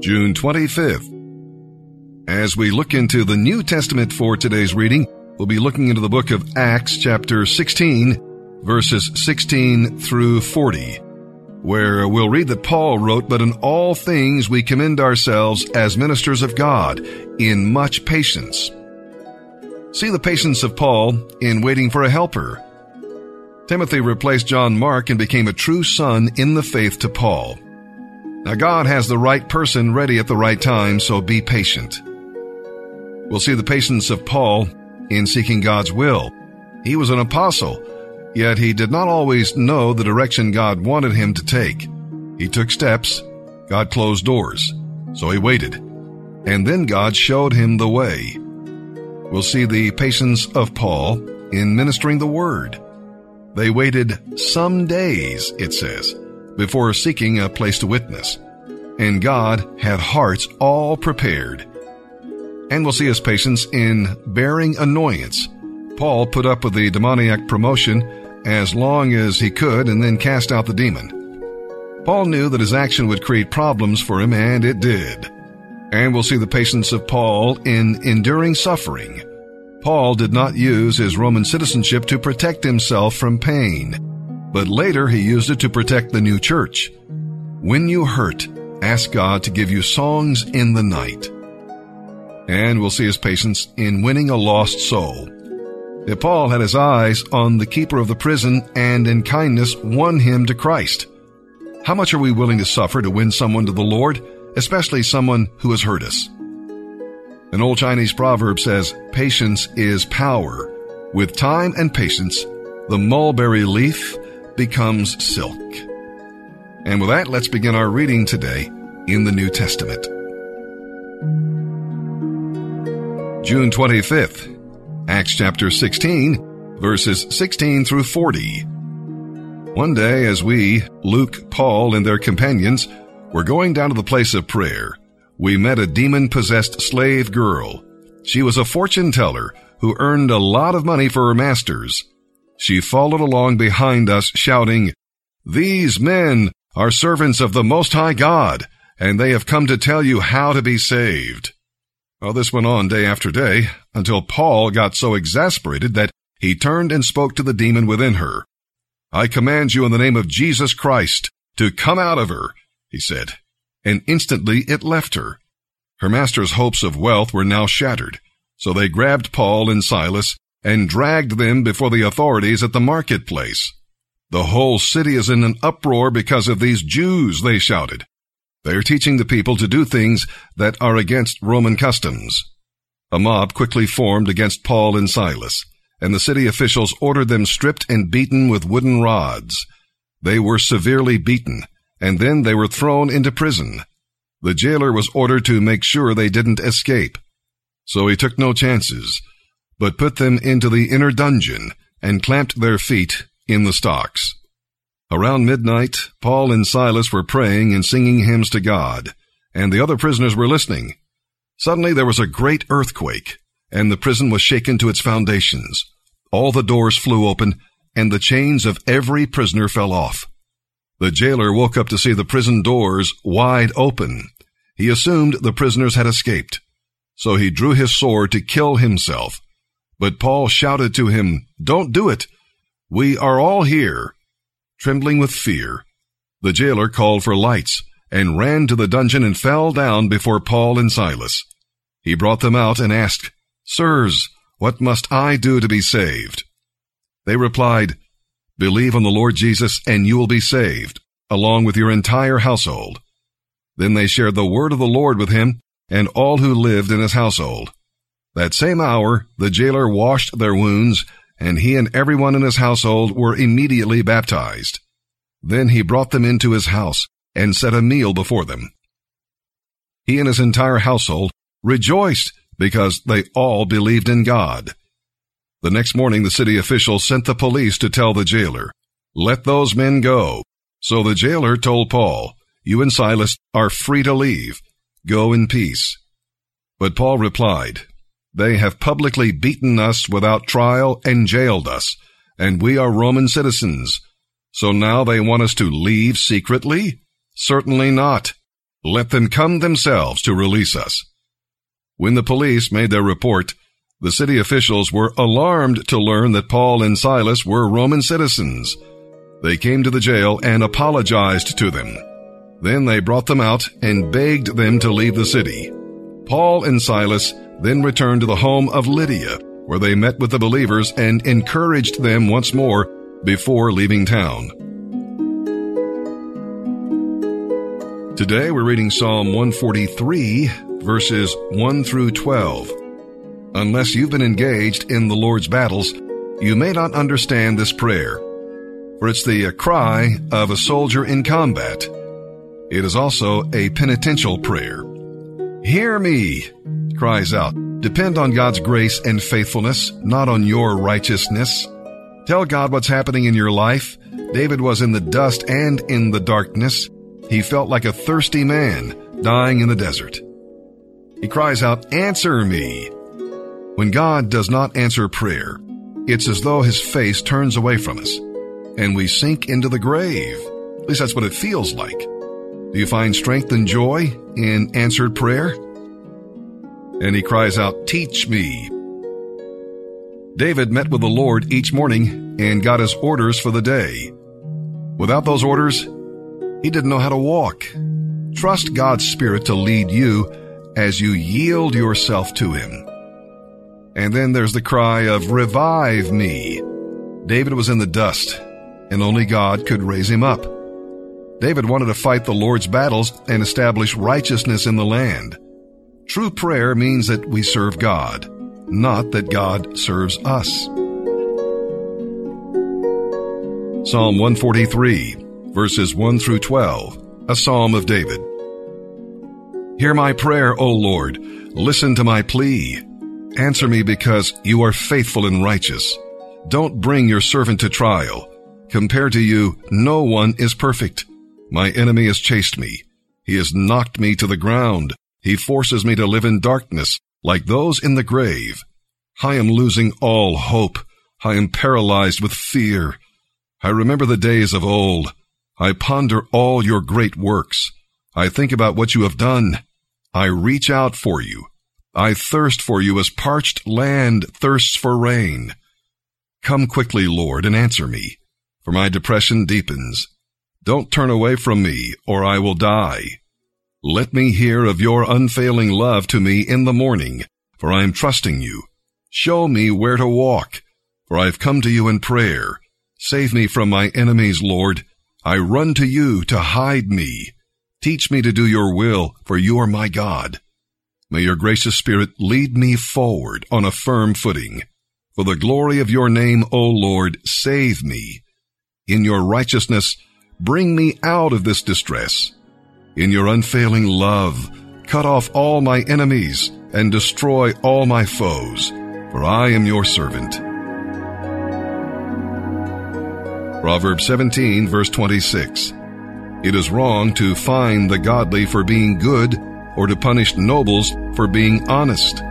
June 25th. As we look into the New Testament for today's reading, we'll be looking into the book of Acts chapter 16, verses 16 through 40, where we'll read that Paul wrote, But in all things we commend ourselves as ministers of God in much patience. See the patience of Paul in waiting for a helper. Timothy replaced John Mark and became a true son in the faith to Paul. Now God has the right person ready at the right time, so be patient. We'll see the patience of Paul in seeking God's will. He was an apostle, yet he did not always know the direction God wanted him to take. He took steps, God closed doors, so he waited. And then God showed him the way. We'll see the patience of Paul in ministering the word. They waited some days, it says, before seeking a place to witness. And God had hearts all prepared. And we'll see his patience in bearing annoyance. Paul put up with the demoniac promotion as long as he could and then cast out the demon. Paul knew that his action would create problems for him, and it did. And we'll see the patience of Paul in enduring suffering. Paul did not use his Roman citizenship to protect himself from pain, but later he used it to protect the new church. When you hurt, ask God to give you songs in the night. And we'll see his patience in winning a lost soul. If Paul had his eyes on the keeper of the prison and in kindness won him to Christ. How much are we willing to suffer to win someone to the Lord, especially someone who has hurt us? An old Chinese proverb says, patience is power. With time and patience, the mulberry leaf becomes silk. And with that, let's begin our reading today in the New Testament. June 25th, Acts chapter 16, verses 16 through 40. One day, as we, Luke, Paul, and their companions, were going down to the place of prayer, we met a demon possessed slave girl. She was a fortune teller who earned a lot of money for her masters. She followed along behind us shouting, These men are servants of the Most High God, and they have come to tell you how to be saved. Well, this went on day after day until Paul got so exasperated that he turned and spoke to the demon within her. I command you in the name of Jesus Christ to come out of her, he said, and instantly it left her. Her master's hopes of wealth were now shattered, so they grabbed Paul and Silas and dragged them before the authorities at the marketplace. The whole city is in an uproar because of these Jews, they shouted. They are teaching the people to do things that are against Roman customs. A mob quickly formed against Paul and Silas, and the city officials ordered them stripped and beaten with wooden rods. They were severely beaten, and then they were thrown into prison. The jailer was ordered to make sure they didn't escape. So he took no chances, but put them into the inner dungeon and clamped their feet in the stocks. Around midnight, Paul and Silas were praying and singing hymns to God, and the other prisoners were listening. Suddenly there was a great earthquake, and the prison was shaken to its foundations. All the doors flew open, and the chains of every prisoner fell off. The jailer woke up to see the prison doors wide open. He assumed the prisoners had escaped. So he drew his sword to kill himself. But Paul shouted to him, Don't do it. We are all here. Trembling with fear, the jailer called for lights and ran to the dungeon and fell down before Paul and Silas. He brought them out and asked, Sirs, what must I do to be saved? They replied, Believe on the Lord Jesus and you will be saved, along with your entire household. Then they shared the word of the Lord with him and all who lived in his household. That same hour, the jailer washed their wounds and he and everyone in his household were immediately baptized. Then he brought them into his house and set a meal before them. He and his entire household rejoiced because they all believed in God. The next morning, the city officials sent the police to tell the jailer, let those men go. So the jailer told Paul, you and Silas are free to leave. Go in peace. But Paul replied, they have publicly beaten us without trial and jailed us, and we are Roman citizens. So now they want us to leave secretly? Certainly not. Let them come themselves to release us. When the police made their report, the city officials were alarmed to learn that Paul and Silas were Roman citizens. They came to the jail and apologized to them. Then they brought them out and begged them to leave the city. Paul and Silas then returned to the home of Lydia, where they met with the believers and encouraged them once more before leaving town. Today we're reading Psalm 143, verses 1 through 12. Unless you've been engaged in the Lord's battles, you may not understand this prayer, for it's the uh, cry of a soldier in combat. It is also a penitential prayer. Hear me, cries out. Depend on God's grace and faithfulness, not on your righteousness. Tell God what's happening in your life. David was in the dust and in the darkness. He felt like a thirsty man dying in the desert. He cries out, Answer me. When God does not answer prayer, it's as though his face turns away from us and we sink into the grave. At least that's what it feels like. Do you find strength and joy in answered prayer? And he cries out, Teach me. David met with the Lord each morning and got his orders for the day. Without those orders, he didn't know how to walk. Trust God's Spirit to lead you as you yield yourself to Him. And then there's the cry of, Revive me. David was in the dust, and only God could raise him up. David wanted to fight the Lord's battles and establish righteousness in the land. True prayer means that we serve God, not that God serves us. Psalm 143, verses 1 through 12, a psalm of David. Hear my prayer, O Lord. Listen to my plea. Answer me because you are faithful and righteous. Don't bring your servant to trial. Compared to you, no one is perfect. My enemy has chased me. He has knocked me to the ground. He forces me to live in darkness, like those in the grave. I am losing all hope. I am paralyzed with fear. I remember the days of old. I ponder all your great works. I think about what you have done. I reach out for you. I thirst for you as parched land thirsts for rain. Come quickly, Lord, and answer me, for my depression deepens. Don't turn away from me, or I will die. Let me hear of your unfailing love to me in the morning, for I am trusting you. Show me where to walk, for I have come to you in prayer. Save me from my enemies, Lord. I run to you to hide me. Teach me to do your will, for you are my God. May your gracious Spirit lead me forward on a firm footing. For the glory of your name, O Lord, save me. In your righteousness, bring me out of this distress. In your unfailing love, cut off all my enemies and destroy all my foes, for I am your servant. Proverbs 17 verse 26. It is wrong to fine the godly for being good or to punish nobles for being honest.